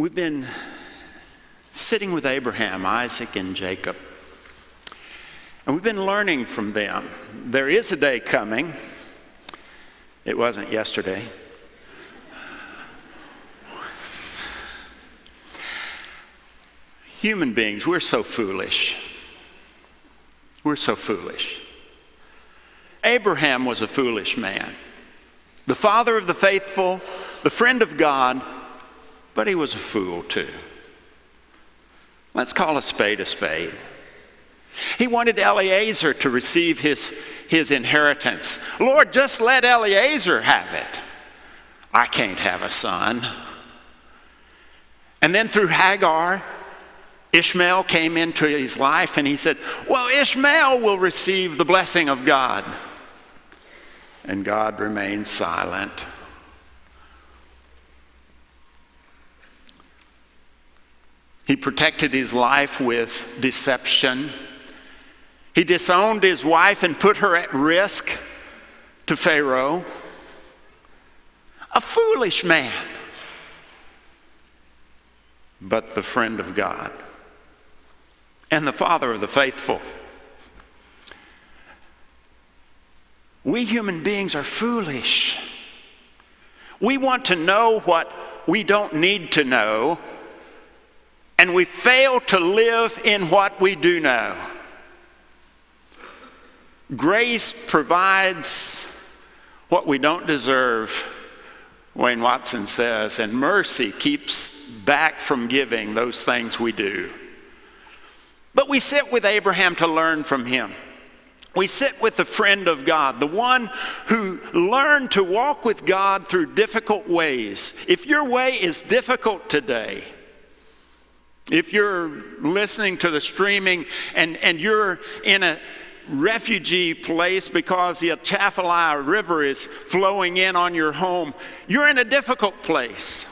we've been sitting with Abraham, Isaac, and Jacob. And we've been learning from them. There is a day coming. It wasn't yesterday. Human beings, we're so foolish. We're so foolish. Abraham was a foolish man, the father of the faithful, the friend of God, but he was a fool too. Let's call a spade a spade. He wanted Eliezer to receive his, his inheritance. Lord, just let Eliezer have it. I can't have a son. And then through Hagar, Ishmael came into his life and he said, Well, Ishmael will receive the blessing of God. And God remained silent. He protected his life with deception. He disowned his wife and put her at risk to Pharaoh. A foolish man, but the friend of God and the father of the faithful. We human beings are foolish. We want to know what we don't need to know and we fail to live in what we do know. Grace provides what we don't deserve, Wayne Watson says, and mercy keeps back from giving those things we do. But we sit with Abraham to learn from him. We sit with the friend of God, the one who learned to walk with God through difficult ways. If your way is difficult today, if you're listening to the streaming and, and you're in a refugee place because the Atchafalaya River is flowing in on your home, you're in a difficult place.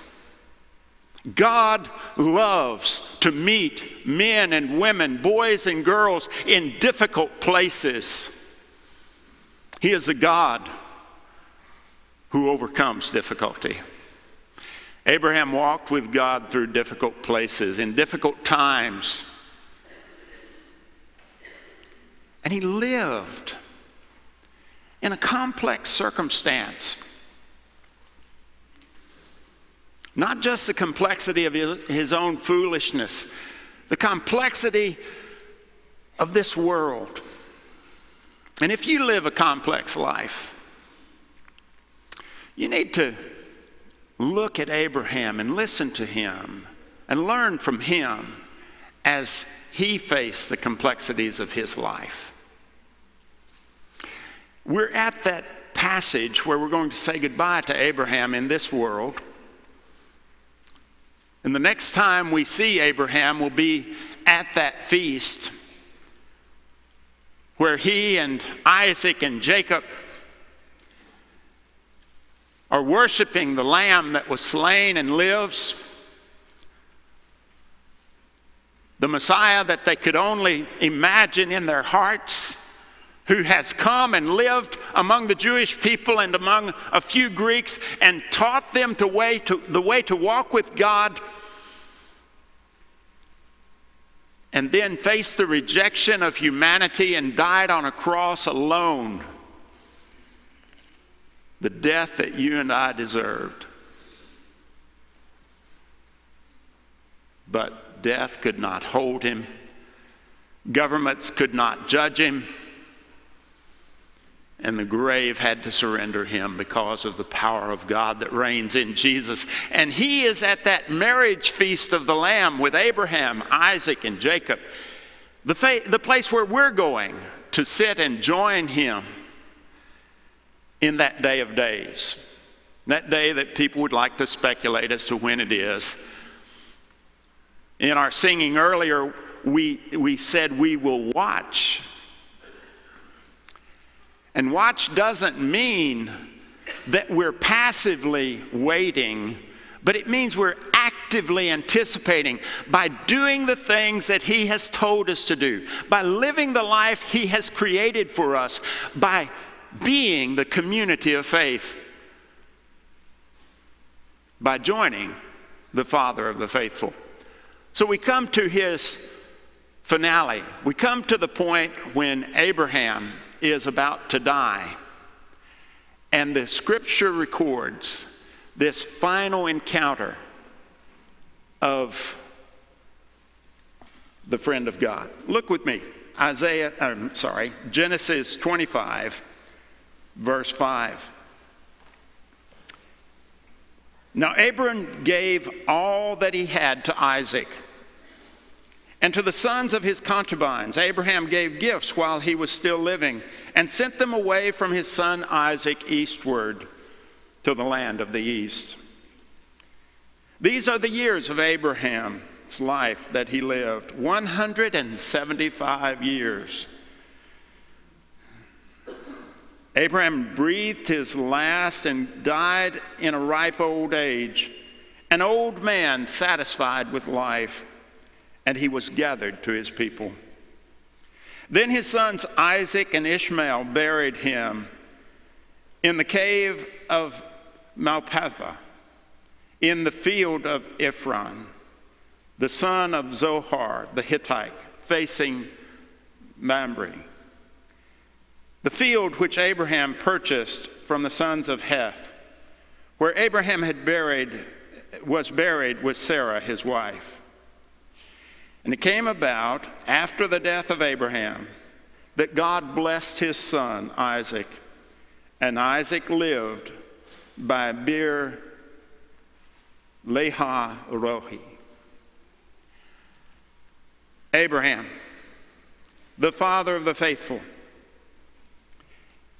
God loves to meet men and women, boys and girls in difficult places. He is a God who overcomes difficulty. Abraham walked with God through difficult places, in difficult times. And he lived in a complex circumstance. Not just the complexity of his own foolishness, the complexity of this world. And if you live a complex life, you need to look at Abraham and listen to him and learn from him as he faced the complexities of his life. We're at that passage where we're going to say goodbye to Abraham in this world. And the next time we see Abraham will be at that feast where he and Isaac and Jacob are worshiping the Lamb that was slain and lives, the Messiah that they could only imagine in their hearts, who has come and lived among the Jewish people and among a few Greeks and taught them the way to, the way to walk with God. And then faced the rejection of humanity and died on a cross alone the death that you and I deserved. But death could not hold him, governments could not judge him, and the grave had to surrender him because of the power of God that reigns in Jesus. And he is at that marriage feast of the Lamb with Abraham, Isaac, and Jacob, the, fa- the place where we're going to sit and join him in that day of days. That day that people would like to speculate as to when it is. In our singing earlier, we, we said we will watch. And watch doesn't mean that we're passively waiting, but it means we're actively anticipating by doing the things that He has told us to do, by living the life He has created for us, by being the community of faith by joining the father of the faithful. So we come to his finale. We come to the point when Abraham is about to die. And the scripture records this final encounter of the friend of God. Look with me. Isaiah, I'm sorry, Genesis 25, verse 5. Now, Abram gave all that he had to Isaac. And to the sons of his concubines, Abraham gave gifts while he was still living and sent them away from his son Isaac eastward to the land of the east. These are the years of Abraham's life that he lived 175 years. Abraham breathed his last and died in a ripe old age, an old man satisfied with life, and he was gathered to his people. Then his sons Isaac and Ishmael buried him in the cave of Machpelah, in the field of Ephron, the son of Zohar the Hittite, facing Mamre. The field which Abraham purchased from the sons of Heth, where Abraham had buried, was buried with Sarah, his wife. And it came about after the death of Abraham that God blessed his son Isaac, and Isaac lived by Beer Lahai Roi. Abraham, the father of the faithful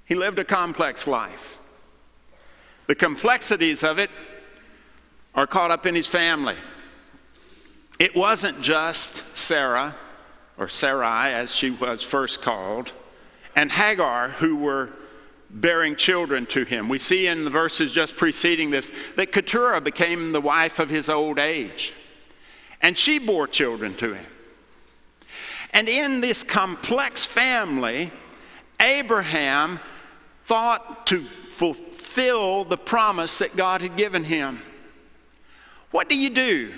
he lived a complex life. The complexities of it are caught up in his family. It wasn't just Sarah, or Sarai as she was first called, and Hagar who were bearing children to him. We see in the verses just preceding this that Keturah became the wife of his old age, and she bore children to him. And in this complex family, Abraham thought to fulfill the promise that God had given him. What do you do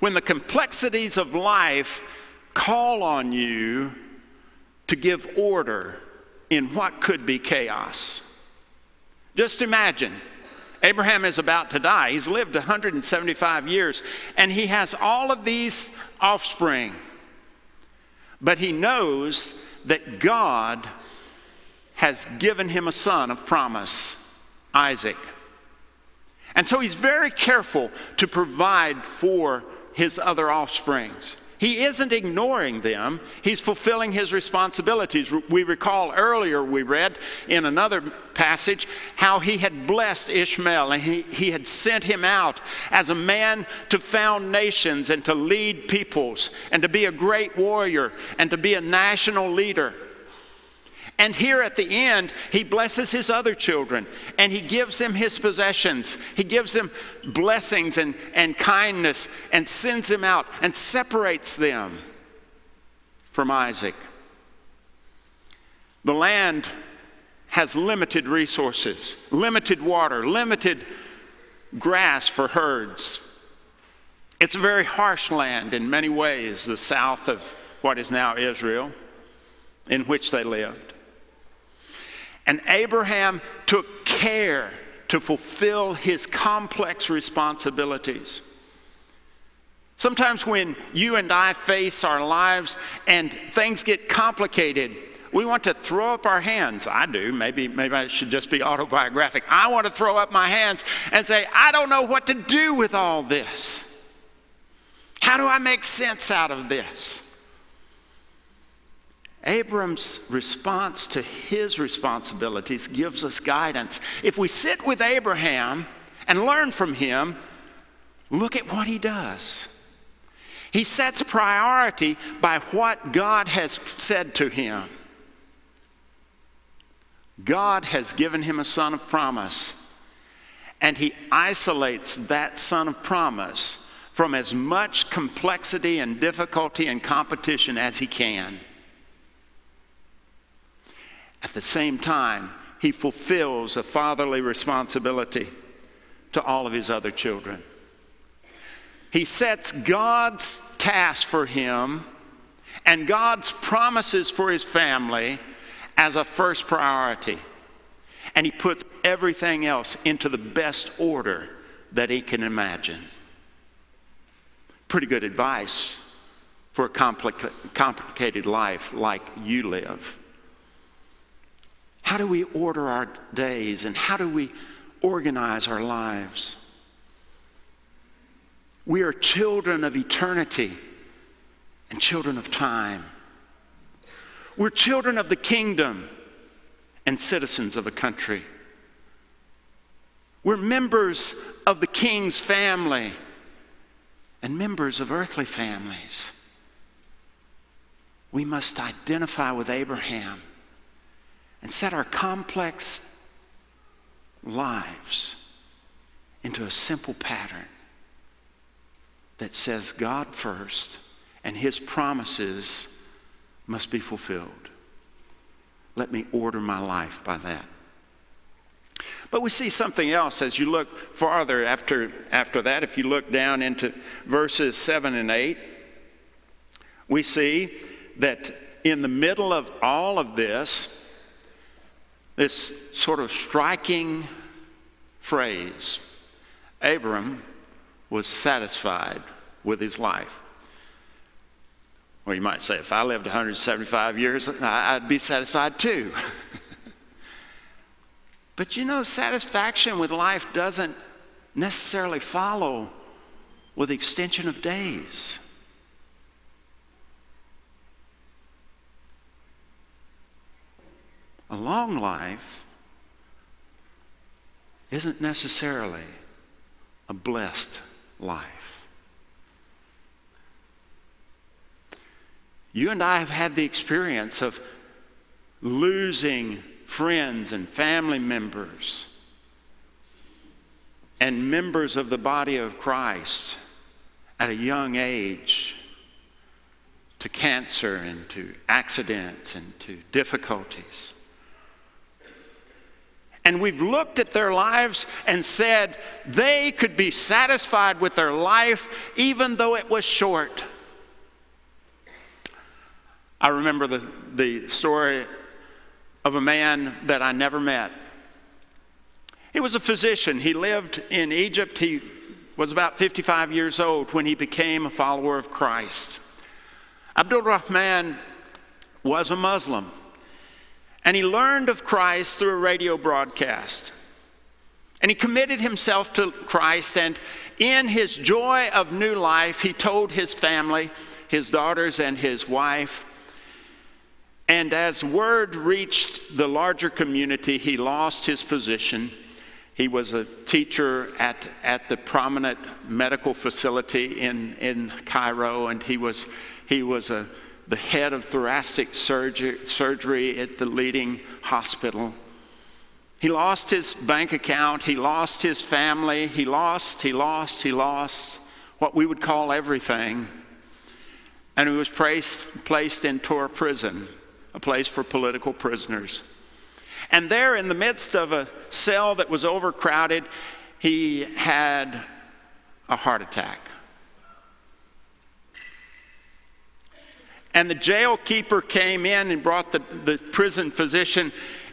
when the complexities of life call on you to give order in what could be chaos? Just imagine. Abraham is about to die. He's lived 175 years, and he has all of these offspring. But he knows that God has given him a son of promise, Isaac. And so he's very careful to provide for his other offsprings. He isn't ignoring them, he's fulfilling his responsibilities. We recall earlier, we read in another passage, how he had blessed Ishmael and he, he had sent him out as a man to found nations and to lead peoples and to be a great warrior and to be a national leader. And here at the end, he blesses his other children and he gives them his possessions. He gives them blessings and, and kindness and sends them out and separates them from Isaac. The land has limited resources, limited water, limited grass for herds. It's a very harsh land in many ways, the south of what is now Israel, in which they lived. And Abraham took care to fulfill his complex responsibilities. Sometimes when you and I face our lives and things get complicated, we want to throw up our hands. I do. Maybe, maybe I should just be autobiographic. I want to throw up my hands and say, I don't know what to do with all this. How do I make sense out of this? Abram's response to his responsibilities gives us guidance. If we sit with Abraham and learn from him, look at what he does. He sets priority by what God has said to him. God has given him a son of promise, and he isolates that son of promise from as much complexity and difficulty and competition as he can. At the same time, he fulfills a fatherly responsibility to all of his other children. He sets God's task for him and God's promises for his family as a first priority. And he puts everything else into the best order that he can imagine. Pretty good advice for a complica- complicated life like you live. How do we order our days and how do we organize our lives? We are children of eternity and children of time. We're children of the kingdom and citizens of a country. We're members of the king's family and members of earthly families. We must identify with Abraham and set our complex lives into a simple pattern that says God first and His promises must be fulfilled. Let me order my life by that. But we see something else as you look farther after, after that. If you look down into verses 7 and 8, we see that in the middle of all of this, this sort of striking phrase Abram was satisfied with his life. Well, you might say, if I lived 175 years, I'd be satisfied too. but you know, satisfaction with life doesn't necessarily follow with extension of days. A long life isn't necessarily a blessed life. You and I have had the experience of losing friends and family members and members of the body of Christ at a young age to cancer and to accidents and to difficulties. And we've looked at their lives and said they could be satisfied with their life even though it was short. I remember the, the story of a man that I never met. He was a physician. He lived in Egypt. He was about 55 years old when he became a follower of Christ. Abdul Rahman was a Muslim. And he learned of Christ through a radio broadcast. And he committed himself to Christ, and in his joy of new life, he told his family, his daughters, and his wife, and as word reached the larger community, he lost his position. He was a teacher at, at the prominent medical facility in, in Cairo, and he was, he was a, the head of thoracic surgery, at the leading hospital. He lost his bank account, he lost his family, he lost, he lost, he lost what we would call everything. And he was placed, placed in Tora prison a place for political prisoners. And there, in the midst of a cell that was overcrowded, he had a heart attack. And the jail keeper came in and brought the, the prison physician,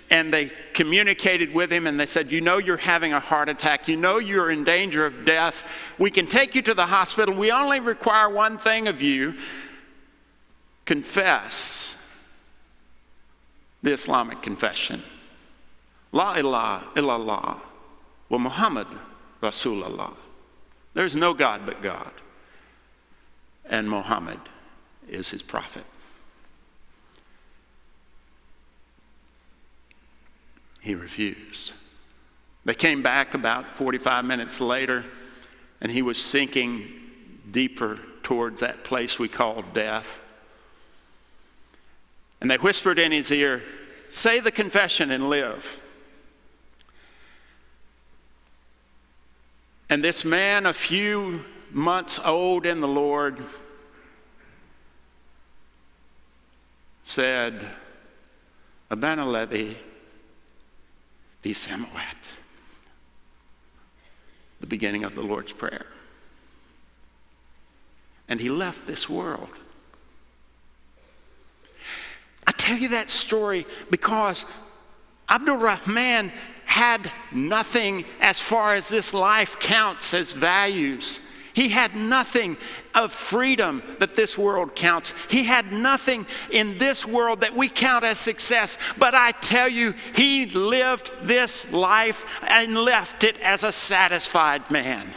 and they communicated with him, and they said, You know, you're having a heart attack. You know, you're in danger of death. We can take you to the hospital. We only require one thing of you confess the Islamic confession. La ilaha illallah wa Muhammad Rasulullah. There's no God but God. And Muhammad is his prophet. He refused. They came back about 45 minutes later, and he was sinking deeper towards that place we call death. And they whispered in his ear, Say the confession and live. And this man, a few months old in the Lord, said, Abana Levi Visamuat. The beginning of the Lord's Prayer. and he left this world. I tell you that story because Abdul Rahman had nothing as far as this life counts as values. He had nothing of freedom that this world counts. He had nothing in this world that we count as success. But I tell you, he lived this life and left it as a satisfied man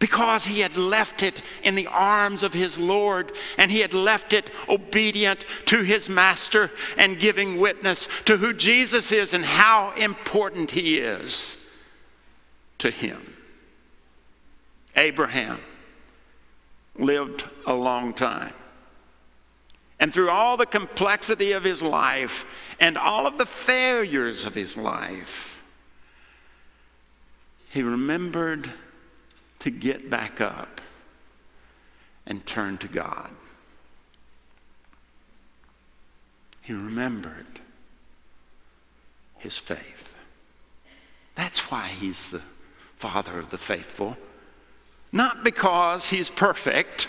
because he had left it in the arms of his Lord and he had left it obedient to his master and giving witness to who Jesus is and how important he is to him. Abraham lived a long time. And through all the complexity of his life and all of the failures of his life, he remembered to get back up and turn to God. He remembered his faith. That's why he's the father of the faithful. Not because he's perfect,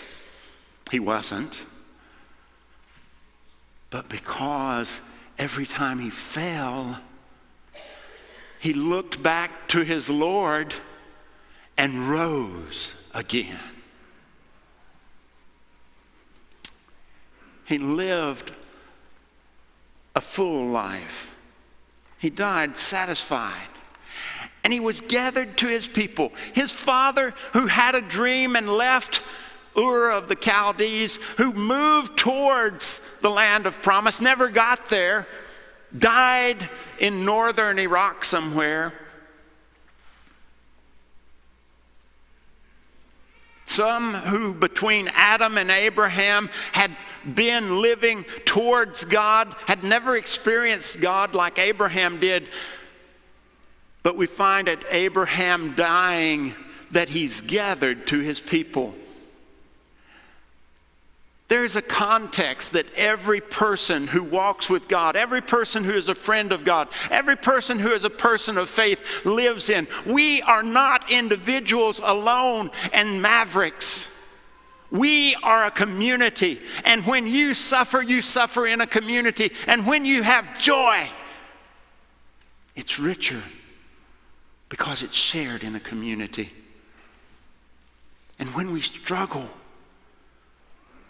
he wasn't, but because every time he fell, he looked back to his Lord and rose again. He lived a full life. He died satisfied. And he was gathered to his people. His father, who had a dream and left Ur of the Chaldees, who moved towards the land of promise, never got there, died in northern Iraq somewhere. Some who, between Adam and Abraham, had been living towards God, had never experienced God like Abraham did. But we find at Abraham dying that he's gathered to his people. There's a context that every person who walks with God, every person who is a friend of God, every person who is a person of faith lives in. We are not individuals alone and mavericks. We are a community. And when you suffer, you suffer in a community. And when you have joy, it's richer because it's shared in a community. And when we struggle,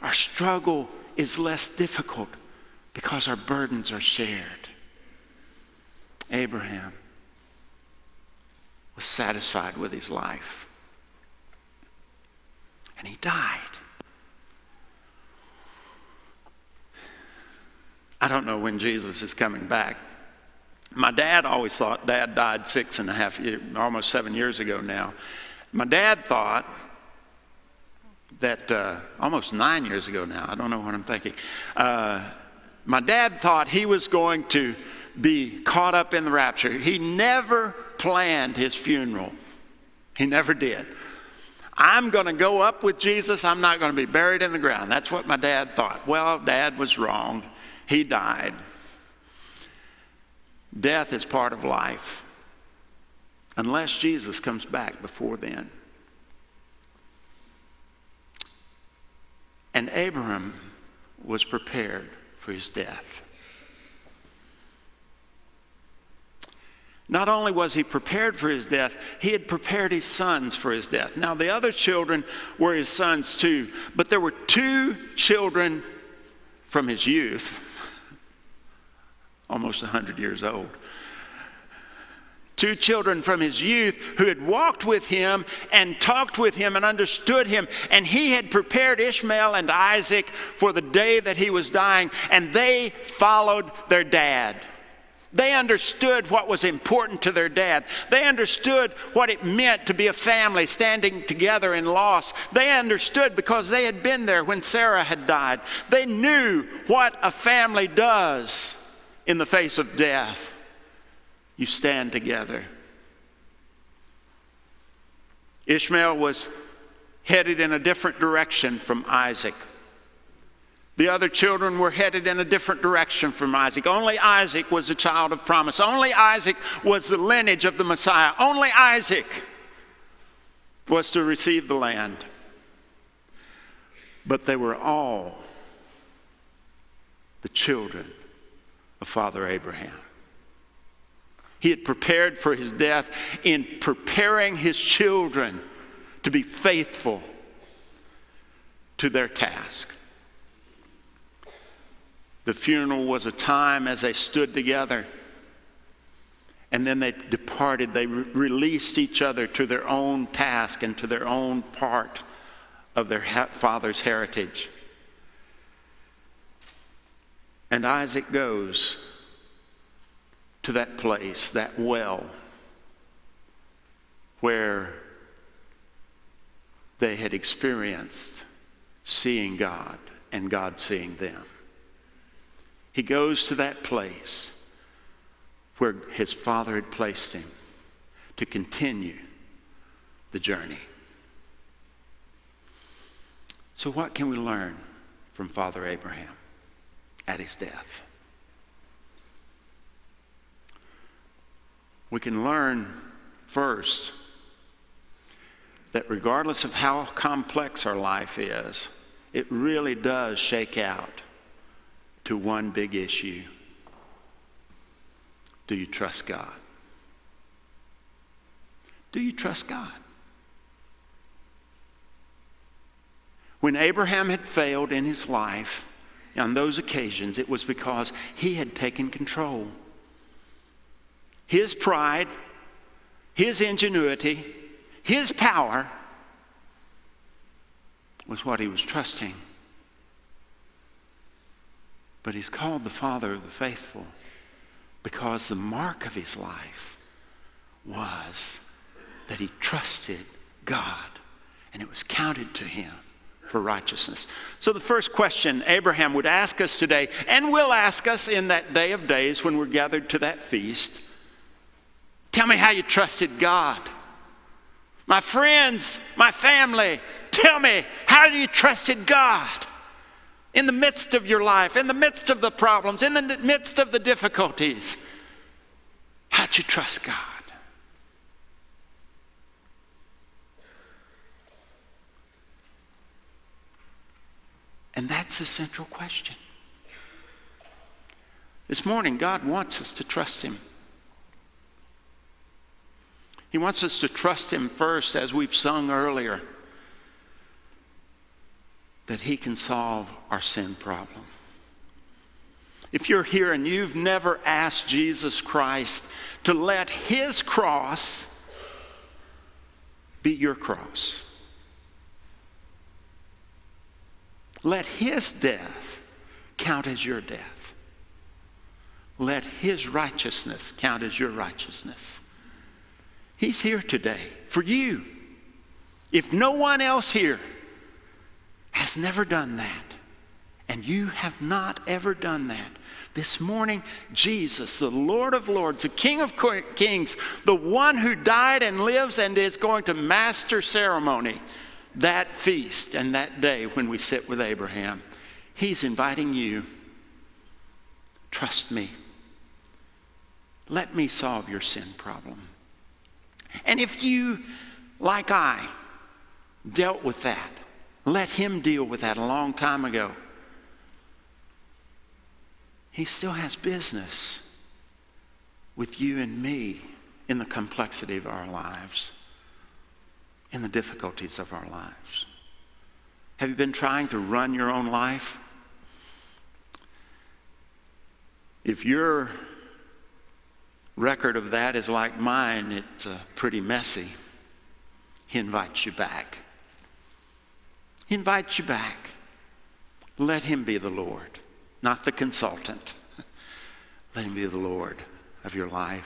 our struggle is less difficult because our burdens are shared. Abraham was satisfied with his life. And he died. I don't know when Jesus is coming back. My dad always thought, Dad died six and a half, years, almost seven years ago now. My dad thought that uh, almost nine years ago now, I don't know what I'm thinking. Uh, my dad thought he was going to be caught up in the rapture. He never planned his funeral, he never did. I'm going to go up with Jesus. I'm not going to be buried in the ground. That's what my dad thought. Well, dad was wrong. He died. Death is part of life. Unless Jesus comes back before then. And Abraham was prepared for his death. Not only was he prepared for his death, he had prepared his sons for his death. Now, the other children were his sons too, but there were two children from his youth, almost 100 years old, two children from his youth who had walked with him and talked with him and understood him. And he had prepared Ishmael and Isaac for the day that he was dying, and they followed their dad. They understood what was important to their dad. They understood what it meant to be a family standing together in loss. They understood because they had been there when Sarah had died. They knew what a family does in the face of death you stand together. Ishmael was headed in a different direction from Isaac. The other children were headed in a different direction from Isaac. Only Isaac was a child of promise. Only Isaac was the lineage of the Messiah. Only Isaac was to receive the land. But they were all the children of Father Abraham. He had prepared for his death in preparing his children to be faithful to their task. The funeral was a time as they stood together and then they departed. They re- released each other to their own task and to their own part of their ha- father's heritage. And Isaac goes to that place, that well, where they had experienced seeing God and God seeing them. He goes to that place where his father had placed him to continue the journey. So, what can we learn from Father Abraham at his death? We can learn first that regardless of how complex our life is, it really does shake out to one big issue. Do you trust God? Do you trust God? When Abraham had failed in his life on those occasions, it was because he had taken control. His pride, his ingenuity, his power was what he was trusting. But he's called the Father of the faithful because the mark of his life was that he trusted God and it was counted to him for righteousness. So, the first question Abraham would ask us today, and will ask us in that day of days when we're gathered to that feast tell me how you trusted God. My friends, my family, tell me how you trusted God in the midst of your life, in the midst of the problems, in the midst of the difficulties. How'd you trust God? And that's the central question. This morning, God wants us to trust Him. He wants us to trust Him first, as we've sung earlier, that He can solve our sin problem. If you're here and you've never asked Jesus Christ to let His cross be your cross, let His death count as your death. Let His righteousness count as your righteousness. He's here today for you. If no one else here has never done that, and you have not ever done that, this morning, Jesus, the Lord of Lords, the King of Kings, the one who died and lives and is going to master ceremony, that feast and that day when we sit with Abraham, He's inviting you. Trust me. Let me solve your sin problem. And if you, like I, dealt with that, let Him deal with that a long time ago. He still has business with you and me in the complexity of our lives, in the difficulties of our lives. Have you been trying to run your own life? If your record of that is like mine, it's uh, pretty messy. He invites you back. He invites you back. Let Him be the Lord, not the consultant. Let Him be the Lord of your life.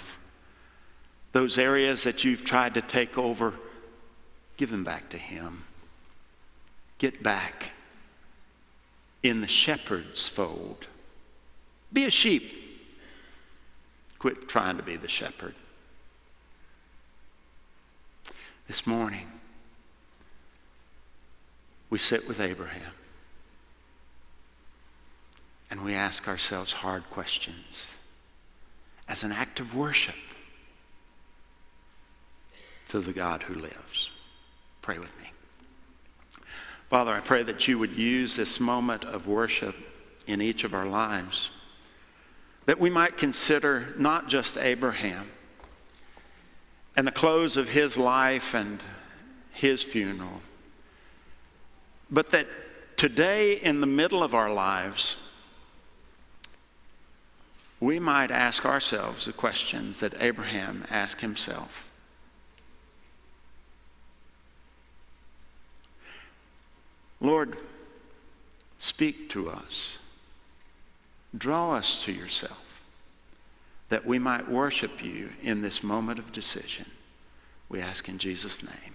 Those areas that you've tried to take over, give them back to Him. Get back in the shepherd's fold. Be a sheep. Quit trying to be the shepherd. This morning, we sit with Abraham and we ask ourselves hard questions as an act of worship to the God who lives. Pray with me. Father, I pray that you would use this moment of worship in each of our lives, that we might consider not just Abraham and the close of his life and his funeral, but that today, in the middle of our lives, we might ask ourselves the questions that Abraham asked himself. Lord, speak to us. Draw us to yourself that we might worship you in this moment of decision. We ask in Jesus' name.